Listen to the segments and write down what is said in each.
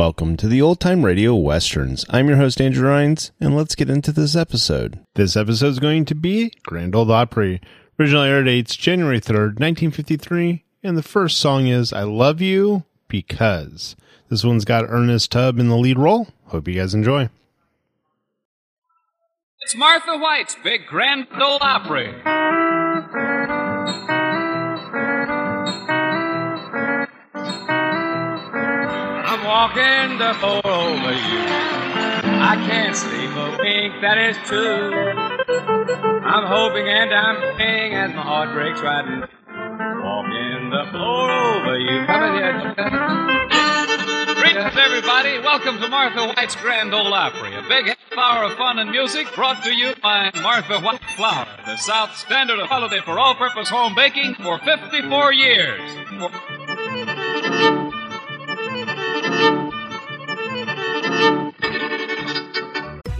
Welcome to the Old Time Radio Westerns. I'm your host, Andrew Rhynes, and let's get into this episode. This episode is going to be Grand Ole Opry. Original air dates January 3rd, 1953, and the first song is I Love You Because. This one's got Ernest Tubb in the lead role. Hope you guys enjoy. It's Martha White's big Grand Ole Opry. I'm the floor over you. I can't sleep a wink, that is true. I'm hoping and I'm praying as my heart breaks right in. Walking the floor over you. Come here. Greetings, everybody. Welcome to Martha White's Grand Ole Opry, a big half hour of fun and music brought to you by Martha White Flour, the South standard of quality for all purpose home baking for 54 years. It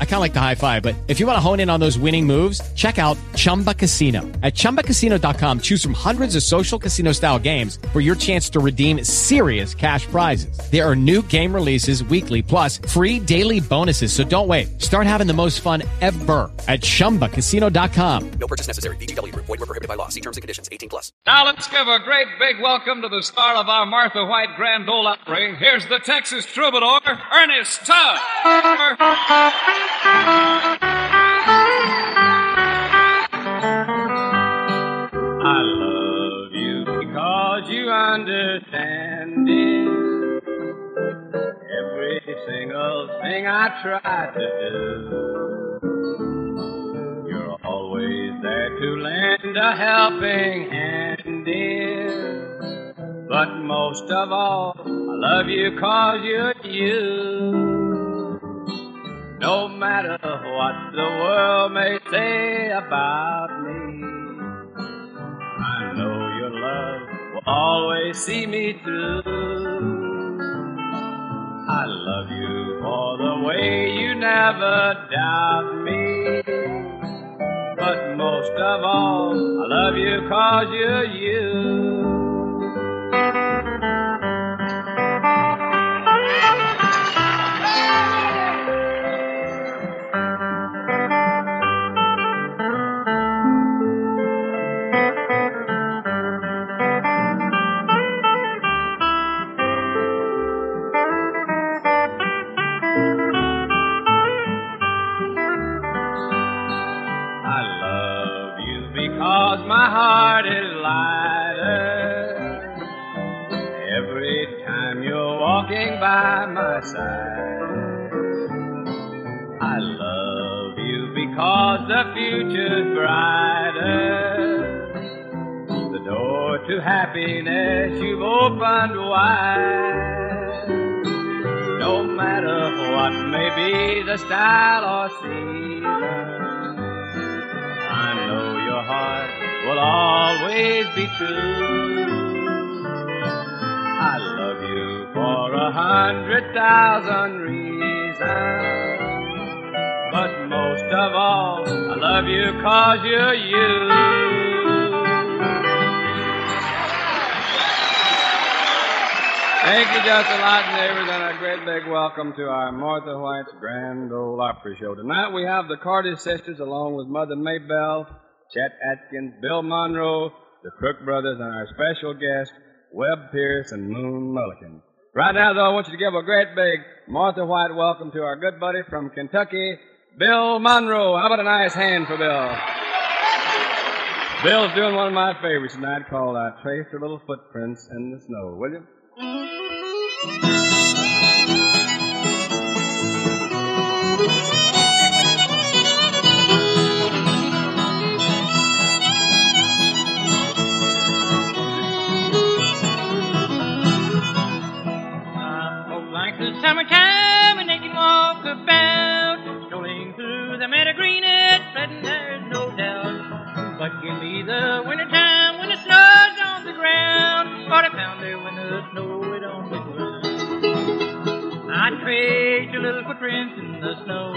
I kind of like the high five, but if you want to hone in on those winning moves, check out Chumba Casino. At ChumbaCasino.com, choose from hundreds of social casino style games for your chance to redeem serious cash prizes. There are new game releases weekly, plus free daily bonuses. So don't wait. Start having the most fun ever at ChumbaCasino.com. No purchase necessary. VGW Group. Void were prohibited by law. See terms and conditions. 18 plus. Now let's give a great big welcome to the star of our Martha White Grand Ole Opry. Here's the Texas troubadour, Ernest Tubb. I love you because you understand it. Every single thing I try to do. You're always there to lend a helping hand, dear. But most of all, I love you cause you're you. No matter what the world may say about me, I know your love will always see me through. I love you for the way you never doubt me. But most of all, I love you cause you're you. Side. I love you because the future's brighter. The door to happiness you've opened wide. No matter what may be the style or season. I know your heart will always be true. I love you for a hundred thousand reasons. But most of all, I love you cause you're you. Thank you just a lot, neighbors, and a great big welcome to our Martha White's Grand Ole Opry Show. Tonight we have the Carter sisters along with Mother Maybelle, Chet Atkins, Bill Monroe, the Crook brothers, and our special guest, Webb Pierce and Moon Mullican. Right now, though, I want you to give a great big Martha White welcome to our good buddy from Kentucky, Bill Monroe. How about a nice hand for Bill? Bill's doing one of my favorites tonight called uh, I Traced Her Little Footprints in the Snow. Will you? The summertime and they can walk about, strolling through the meadow green and pleasant, there's no doubt. But give me the wintertime when the snow's on the ground, I found there when the snow is on the ground. I traced your little footprints in the snow.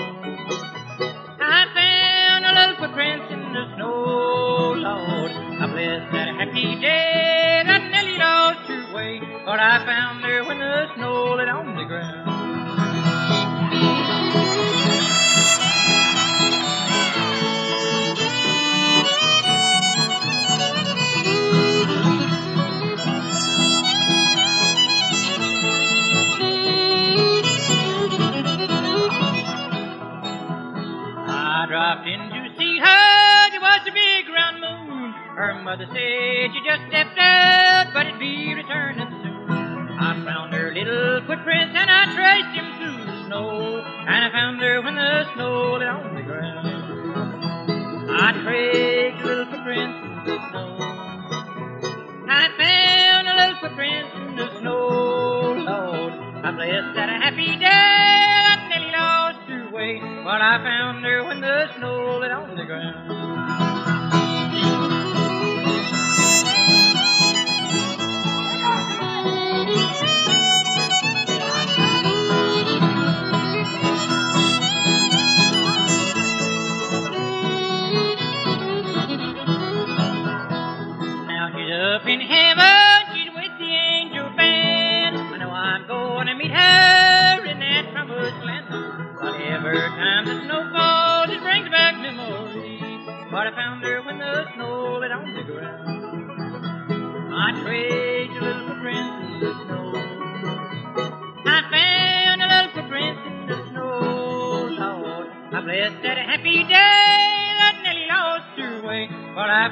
I found a little footprints in the snow, Lord. I bless that happy day that Nellie lost her way. But I found her when the snow mother said she just stepped out, but it'd be returning soon. I found her little footprints and I traced them through the snow. And I found her when the snow lit on the ground. I traced little footprints in the snow. I found her little footprints in the snow, Lord. I blessed that a happy day that Nellie lost her way. But I found her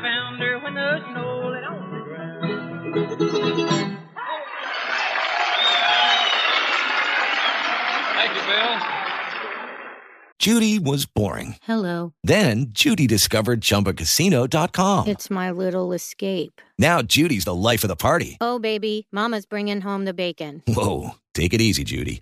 found her when the snow lit on the ground. Thank you, Bill. Judy was boring. Hello. Then Judy discovered ChumbaCasino.com. It's my little escape. Now Judy's the life of the party. Oh, baby, Mama's bringing home the bacon. Whoa, take it easy, Judy.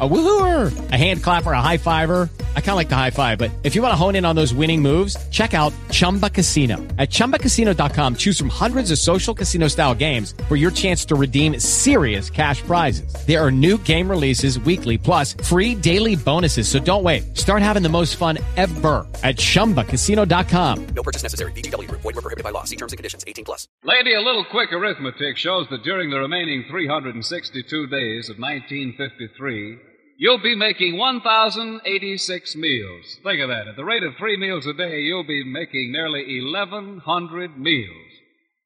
A woohooer, a hand clapper, a high fiver. I kind of like the high five, but if you want to hone in on those winning moves, check out Chumba Casino. At ChumbaCasino.com, choose from hundreds of social casino style games for your chance to redeem serious cash prizes. There are new game releases weekly, plus free daily bonuses. So don't wait. Start having the most fun ever at ChumbaCasino.com. No purchase necessary. VGW Group. Void were prohibited by law. See terms and conditions. 18 plus. Lady, a little quick arithmetic shows that during the remaining 362 days of 1953, you'll be making 1,086 meals. Think of that. At the rate of three meals a day, you'll be making nearly 1,100 meals.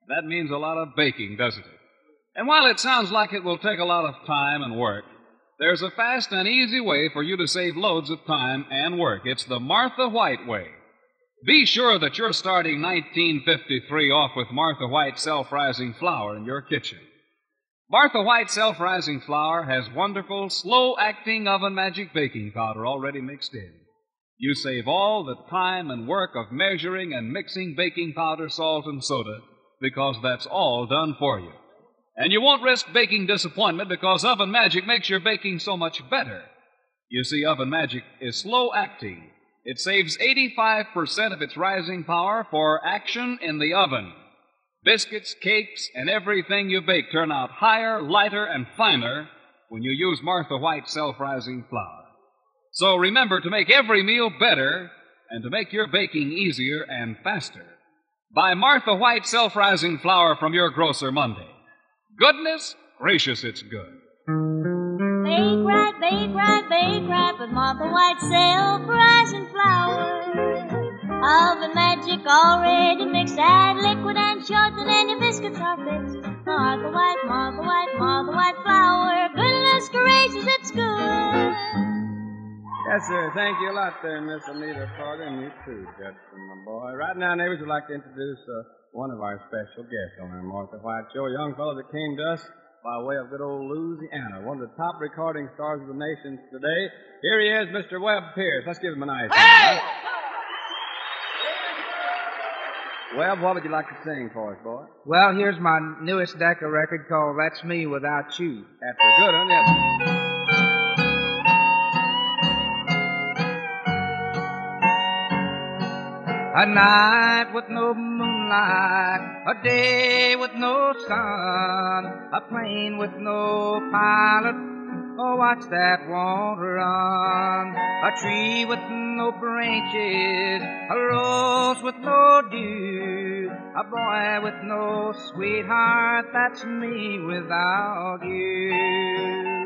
That means a lot of baking, doesn't it? And while it sounds like it will take a lot of time and work, there's a fast and easy way for you to save loads of time and work. It's the Martha White way. Be sure that you're starting 1953 off with Martha White self-rising flour in your kitchen. Martha White self-rising flour has wonderful, slow-acting oven magic baking powder already mixed in. You save all the time and work of measuring and mixing baking powder, salt, and soda because that's all done for you. And you won't risk baking disappointment because Oven Magic makes your baking so much better. You see, Oven Magic is slow acting. It saves 85% of its rising power for action in the oven. Biscuits, cakes, and everything you bake turn out higher, lighter, and finer when you use Martha White self-rising flour. So remember to make every meal better and to make your baking easier and faster. Buy Martha White self-rising flour from your grocer Monday. Goodness gracious, it's good. bake right, bake right bake right with Martha White self-rising flour. Oven magic already mixed, add liquid and shorten, and your biscuits are fixed. Martha White, Martha White, Martha White flour. Goodness gracious, it's good. Yes, sir. Thank you a lot there, Miss Anita Carter, and you too, Judson, my boy. Right now, neighbors would like to introduce uh, one of our special guests on our Martha White show, a young fellow that came to us by way of good old Louisiana, one of the top recording stars of the nation today. Here he is, Mr. Webb Pierce. Let's give him a nice hand. Webb, what would you like to sing for us, boy? Well, here's my newest Decca record called That's Me Without You. That's a good one, yes. A night with no moonlight, a day with no sun, a plane with no pilot. Oh, watch that water run. A tree with no branches, a rose with no dew, a boy with no sweetheart. That's me without you.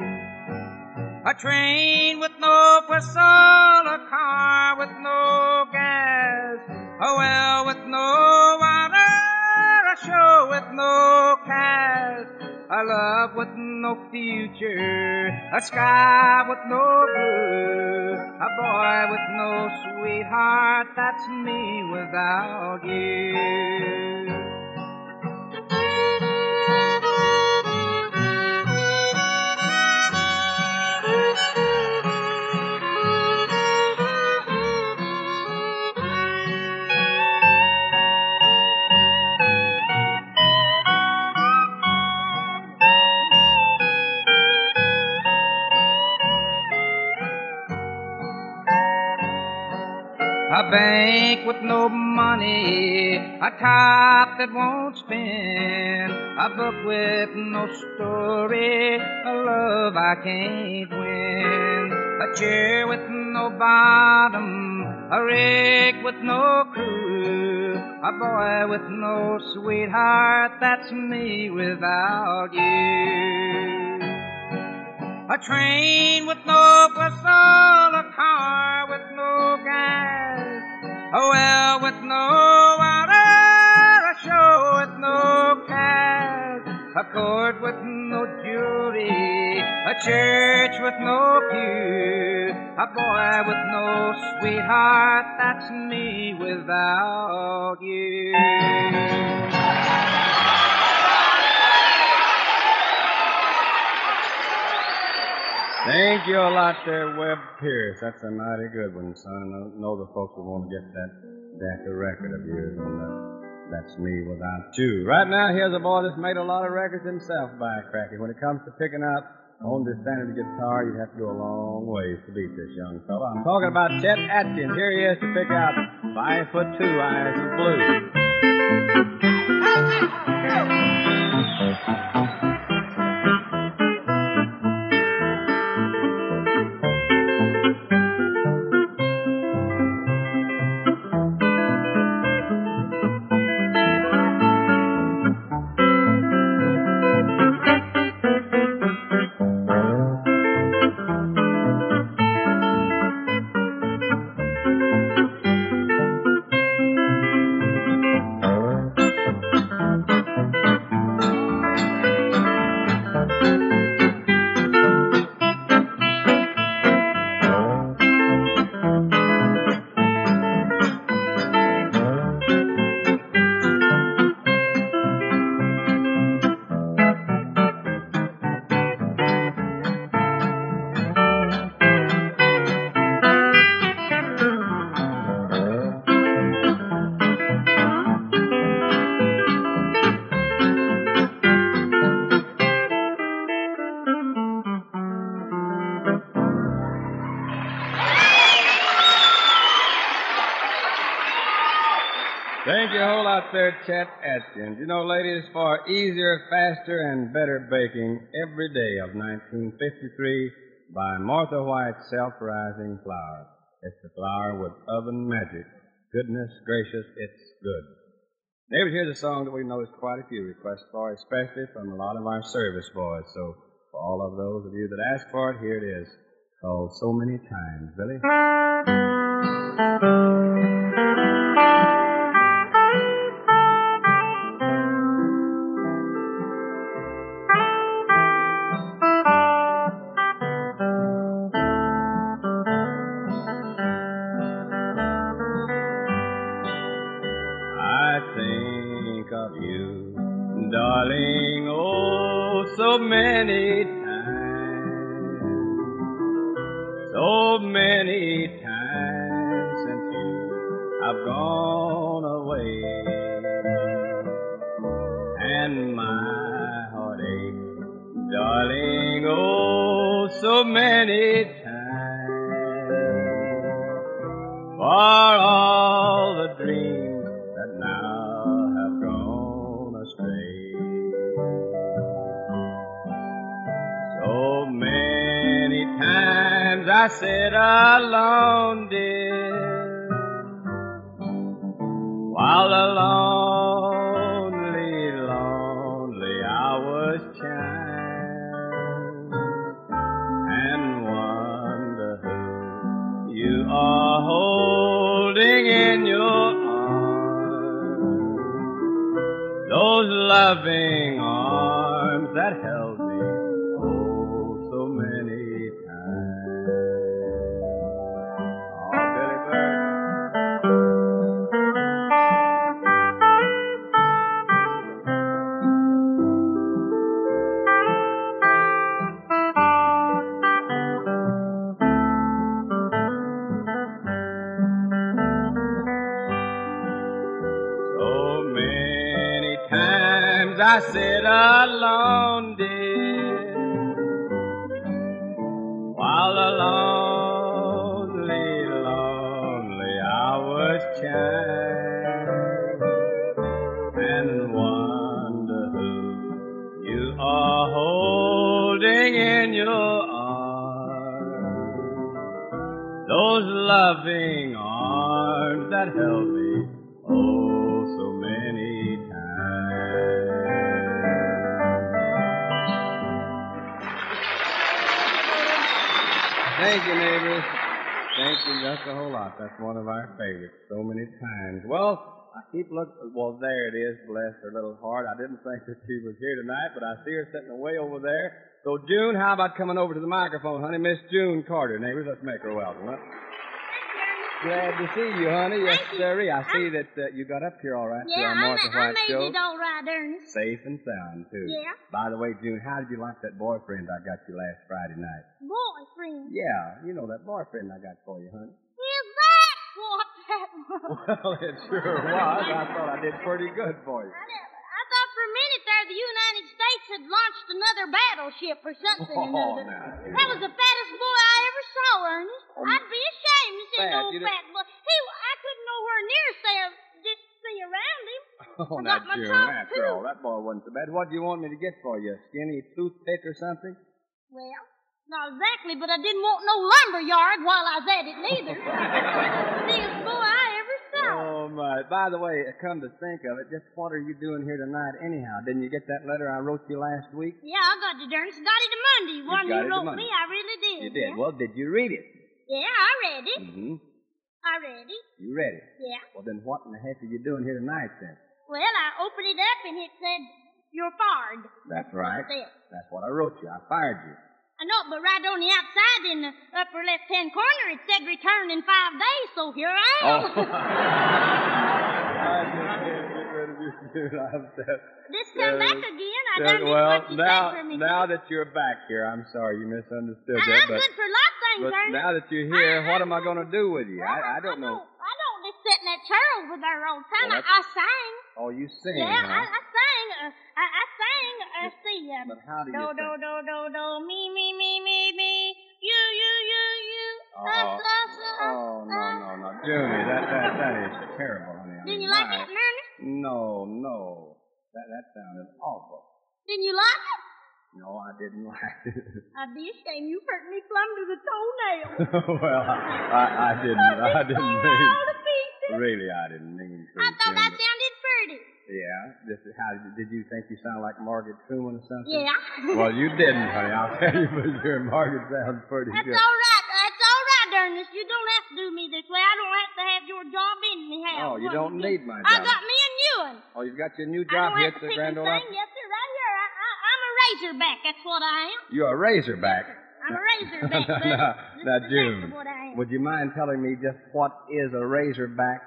A train with no whistle, a car with no gas, a well with no water, a show with no cast, a love with no future, a sky with no blue, a boy with no sweetheart. That's me without you. Bank with no money, a top that won't spin, a book with no story, a love I can't win, a chair with no bottom, a rig with no crew, a boy with no sweetheart. That's me without you. A train with no whistle, a well with no water, a show with no cast, a court with no jury, a church with no pew, a boy with no sweetheart. That's me without you. Thank you a lot there, Webb Pierce. That's a mighty good one, son. I know- the folks will want to get that Decca record of yours, and uh, that's me without you. Right now, here's a boy that's made a lot of records himself by cracky. When it comes to picking up on this standard guitar, you have to go a long ways to beat this young fellow. I'm talking about Chet Atkins. Here he is to pick out Five Foot Two Eyes of Blue. Chet Atkins. You know, ladies, for easier, faster, and better baking every day of 1953 by Martha White Self-Rising Flour. It's the flour with oven magic. Goodness gracious, it's good. Neighbors, here's a song that we noticed quite a few requests for, especially from a lot of our service boys. So For all of those of you that asked for it, here it is. Called So Many Times. Billy? Those loving arms that held me oh so many times. Thank you, neighbors. Thank you just a whole lot. That's one of our favorites. So many times. Well, I keep looking. Well, there it is. Bless her little heart. I didn't think that she was here tonight, but I see her sitting away over there. So, June, how about coming over to the microphone, honey? Miss June Carter, neighbors. Let's make her welcome. Huh? Glad to see you, honey. Yes, sirree. I see that uh, you got up here all right. Yeah, I, ma- I made show. it all right, Ernest. Safe and sound, too. Yeah. By the way, June, how did you like that boyfriend I got you last Friday night? Boyfriend. Yeah, you know that boyfriend I got for you, honey. Is that what that was? Well, it sure was. I thought I did pretty good for you. I thought for a minute there the United States had launched another battleship or something Oh, another. now, That was the fattest boy I ever saw, Ernest. Oh, I'd be ashamed to see an old fat boy. He, I couldn't nowhere near say, just see around him. Oh, I now, got my June, top, after too. all, that boy wasn't so bad. What do you want me to get for you? A skinny toothpick or something? Well, not exactly, but I didn't want no lumber yard while I was at it neither. Biggest boy I. Oh, my. By the way, come to think of it, just what are you doing here tonight anyhow? Didn't you get that letter I wrote you last week? Yeah, I got it, Ernest. Got it on Monday. One you wrote me, I really did. You did. Yeah, Well, did you read it? yeah I read it. Mm-hmm. I read it. You read it. Yeah. Well, then what in the heck are you doing here tonight, then? Well, I opened it up and it said, You're fired. That's right. That's it. That's what I wrote you. I fired you. I know, but right on the outside in the upper left hand corner it said return in five days, so here I am. Oh. I just can't get rid of you, dude. I'm upset. This come back again. I done well, what you now, said for me. now that you're back here, I'm sorry you misunderstood I- that, I'm but, good for a lot of things, Ernest. now that you're here, what am I going to do with you? I, I don't know. I don't just sit in that chair over there all the time. Well, I, I sang. Oh, you sing, yeah, I, huh? I sang. Uh, I, I sang. Uh, see, uh, But how do you do sing? do do do do me Oh, oh, no, no, no. Junie, that, that, that is terrible, honey. I Didn't you like my- it, Ernest? No, no. That, that sounded awful. Didn't you like it? No, I didn't like it. I'd be ashamed. You hurt me plumb to the toenail. well, I, I, didn't. I didn't All mean. to pieces. Really, I didn't mean to. I thought that but sounded pretty. Yeah. This is how did you think you sound like Margaret Truman or something? Yeah. Well, you didn't, honey. I'll tell you for sure. Margaret sounds pretty That's good. all right. That's all right, Ernest. You don't have to do me this way. I don't have to have your job in me house. Oh, you don't do? need my job. I got me a new one. Oh, you've got your new job here at the Grand Ole. Opry? Yes, sir. Right here. I, I'm a razorback. That's what I am. You're a razorback. I'm a razorback. now, buddy. now, June, would you mind telling me just what is a razorback?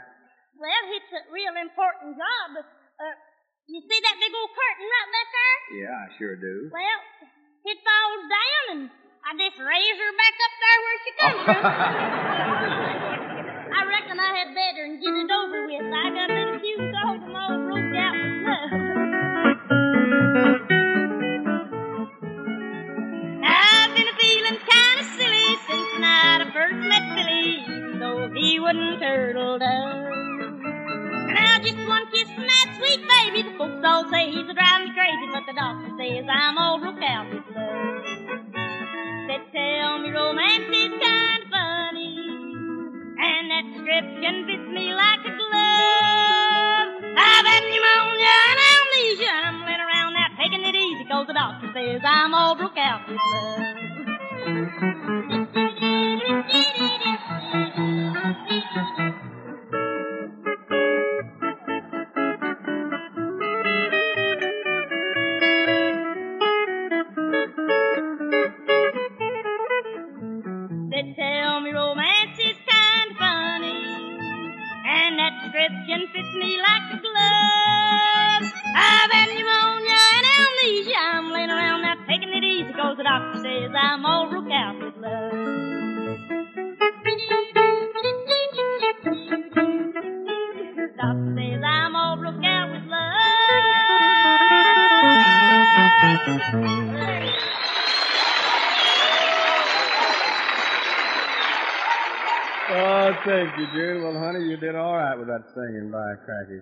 Well, it's a real important job. Uh, you see that big old curtain right back there? Yeah, I sure do. Well, it falls down and I just raise her back up there where she comes from. I reckon I had better and get it over with. I got them shoes off them all broke out with love. I've been feeling kind of silly since the night I first met Billy, though he wouldn't turtle dove. Now just one kiss from that sweet baby. The folks all say he's a driving me crazy, but the doctor says I'm all broke out with love. They tell me romance is kind of funny, and that description fits me like a glove. I've had pneumonia and amnesia. I'm laying around now taking it easy, cause the doctor says I'm all broke out with love.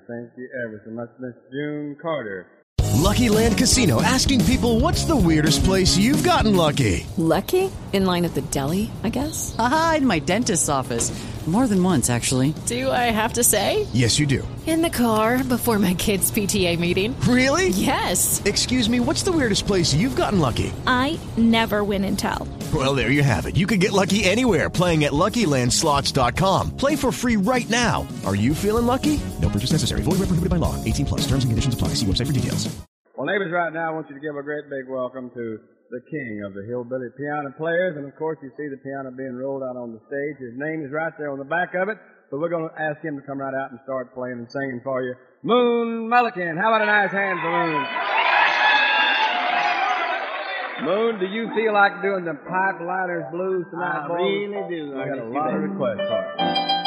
Thank you ever so much, Miss June Carter. Lucky Land Casino asking people what's the weirdest place you've gotten lucky? Lucky? In line at the deli, I guess? Aha, in my dentist's office. More than once, actually. Do I have to say? Yes, you do. In the car before my kids' PTA meeting. Really? Yes. Excuse me, what's the weirdest place you've gotten lucky? I never win and tell. Well, there you have it. You can get lucky anywhere playing at LuckyLandSlots.com. Play for free right now. Are you feeling lucky? No purchase necessary. Void where prohibited by law. 18 plus. Terms and conditions apply. See website for details. Well, neighbors, right now, I want you to give a great big welcome to the king of the hillbilly piano players. And of course, you see the piano being rolled out on the stage. His name is right there on the back of it. So we're going to ask him to come right out and start playing and singing for you. Moon Mullican. How about a nice hand for Moon? Moon, do you feel like doing the Pipeliners Blues tonight, I boys? really do. I got a lot of requests for it.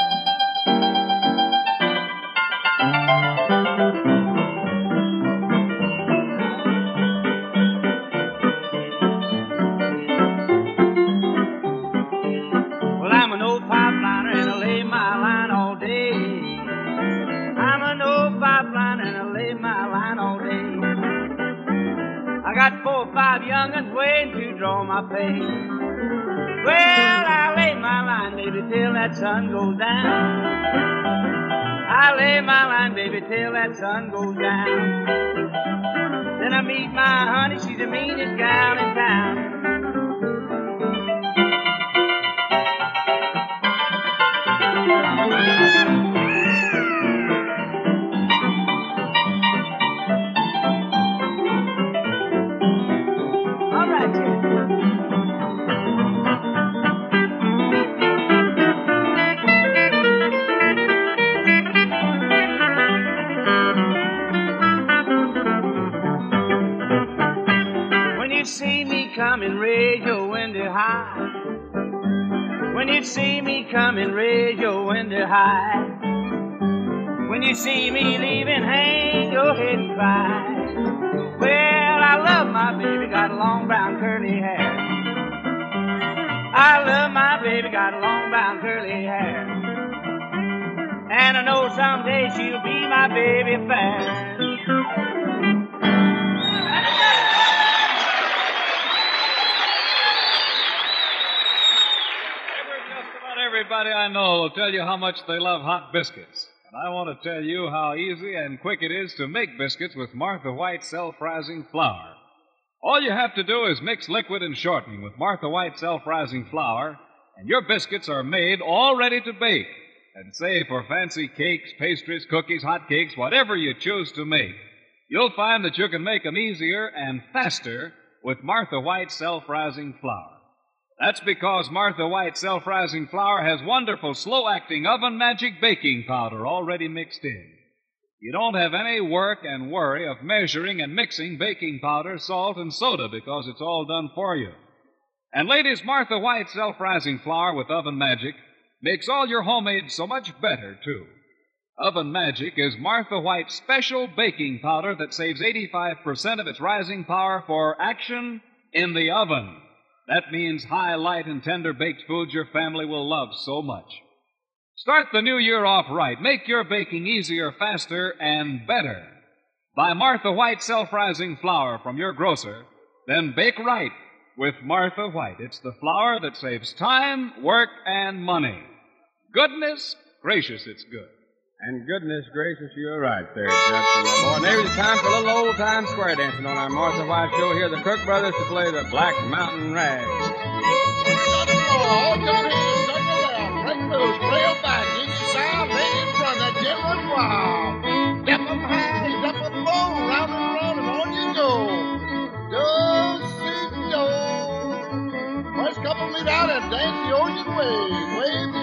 Draw my pay. Well, I lay my line, baby, till that sun goes down. I lay my line, baby, till that sun goes down. Then I meet my honey, she's the meanest gal in town. Coming, raise your high. When you see me coming, raise your window high. When you see me leaving, hang your head and cry. Well, I love my baby, got long brown curly hair. I love my baby, got long brown curly hair. And I know someday she'll be my baby fair. Will tell you how much they love hot biscuits. and I want to tell you how easy and quick it is to make biscuits with Martha White self-rising flour. All you have to do is mix liquid and shortening with Martha White self-rising flour, and your biscuits are made all ready to bake. And say for fancy cakes, pastries, cookies, hot cakes, whatever you choose to make, you'll find that you can make them easier and faster with Martha White self-rising flour. That's because Martha White self-rising flour has wonderful slow-acting oven magic baking powder already mixed in. You don't have any work and worry of measuring and mixing baking powder, salt, and soda because it's all done for you. And ladies, Martha White self-rising flour with oven magic makes all your homemade so much better, too. Oven Magic is Martha White's special baking powder that saves 85% of its rising power for action in the oven. That means high, light, and tender baked foods your family will love so much. Start the new year off right. Make your baking easier, faster, and better. Buy Martha White self-rising flour from your grocer, then bake right with Martha White. It's the flour that saves time, work, and money. Goodness gracious, it's good. And goodness gracious, you're right there, Judson, my boy. It's time for a little old time square dancing on our Martha White show. Here, the Crook Brothers to play the Black Mountain Rag. Oh, here, side, ready in front, that wild. High, low, round and round, and on you go. First couple meet out and dance the ocean wave. Wave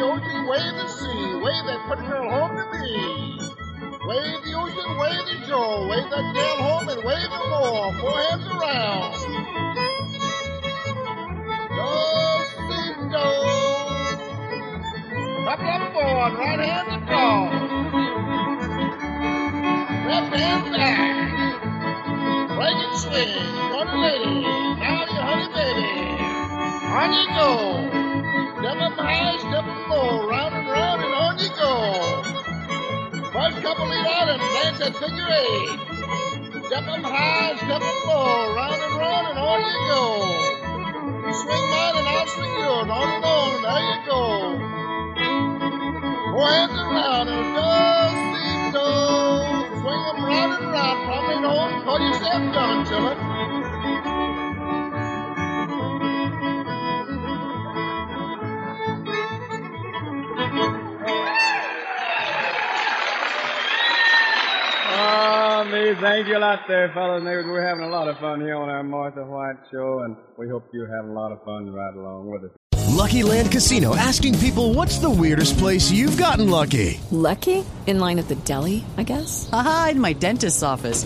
wave the sea, wave that pretty girl home to me. Wave the ocean, wave the shore, wave that gal home and wave no more. Four hands around. Do, see, do. Couple up forward, right hand across. Left hand back. Break and swing. A lady. Now you honey baby. On you go. Step up out and dance that figure eight. Step up high, step up low. Round and round and on you go. You swing mine and I'll swing yours. On and on and there you go. Four hands around and does see do. Swing them round and round. Probably don't call yourself done, chillin'. Thank you a lot there, fellas. Neighbors, we're having a lot of fun here on our Martha White show, and we hope you have a lot of fun right along with us. Lucky Land Casino asking people what's the weirdest place you've gotten lucky? Lucky? In line at the deli, I guess? Aha, in my dentist's office.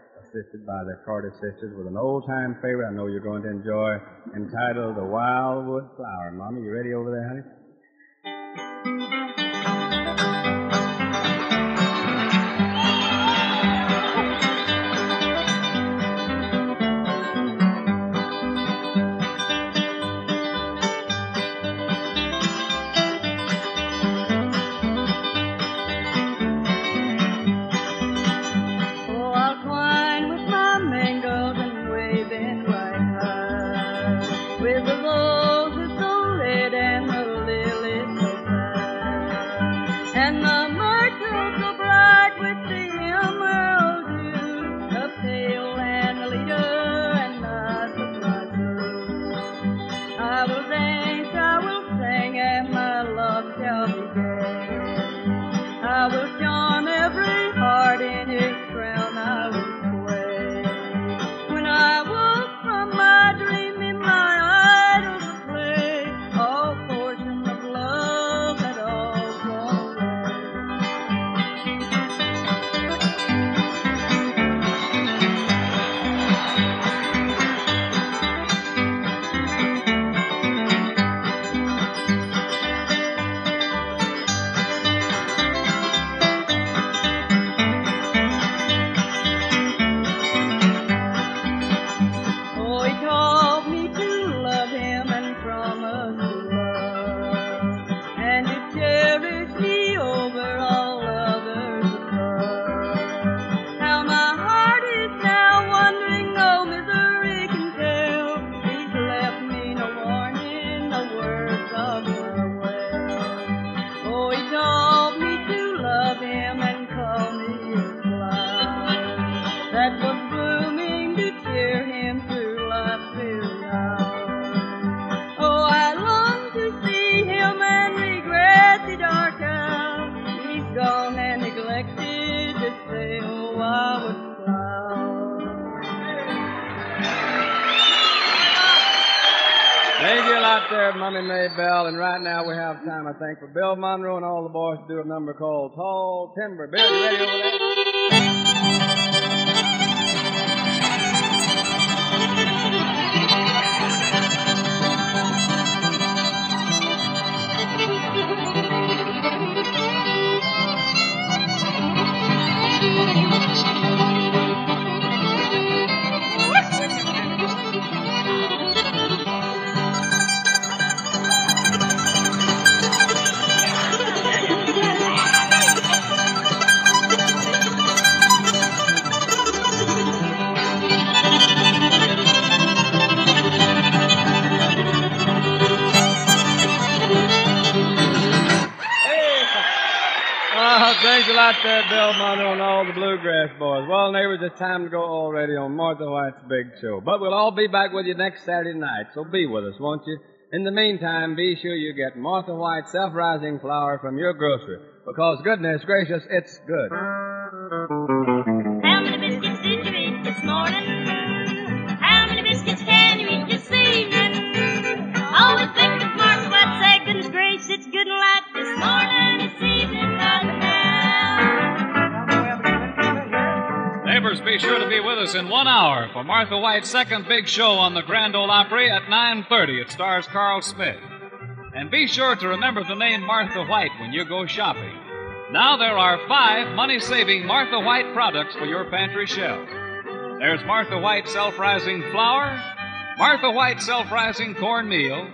assisted by the Carter sisters, with an old-time favorite I know you're going to enjoy, entitled "The Wildwood Flower." Mommy, you ready over there, honey? Mummy Maybelle. And right now we have time, I think, for Bill Monroe and all the boys to do a number called Tall Timber. Bill, you ready over there? There, Bill Monroe and all the Bluegrass boys. Well, neighbors, it's time to go already on Martha White's big show. But we'll all be back with you next Saturday night, so be with us, won't you? In the meantime, be sure you get Martha White self-rising flour from your grocery, because goodness gracious, it's good. How many biscuits did you eat this morning? How many biscuits can you eat this evening? Always think of Martha White, say, goodness gracious, it's good and light this morning, this evening, right. Neighbors, be sure to be with us in one hour for Martha White's second big show on the Grand Ole Opry at 9.30. It stars Carl Smith. And be sure to remember the name Martha White when you go shopping. Now there are five money-saving Martha White products for your pantry shelf. There's Martha White self-rising flour, Martha White self-rising cornmeal,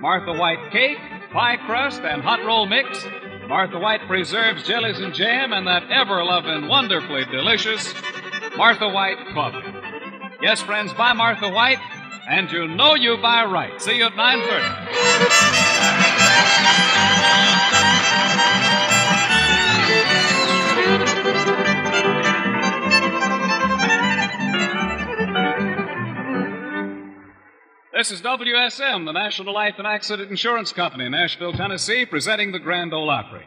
Martha White cake, pie crust, and hot roll mix, Martha White preserves jellies and jam, and that ever-loving, wonderfully delicious Martha White coffee. Yes, friends, buy Martha White, and you know you buy right. See you at 9.30. This is WSM, the National Life and Accident Insurance Company, in Nashville, Tennessee, presenting the Grand Ole Opry.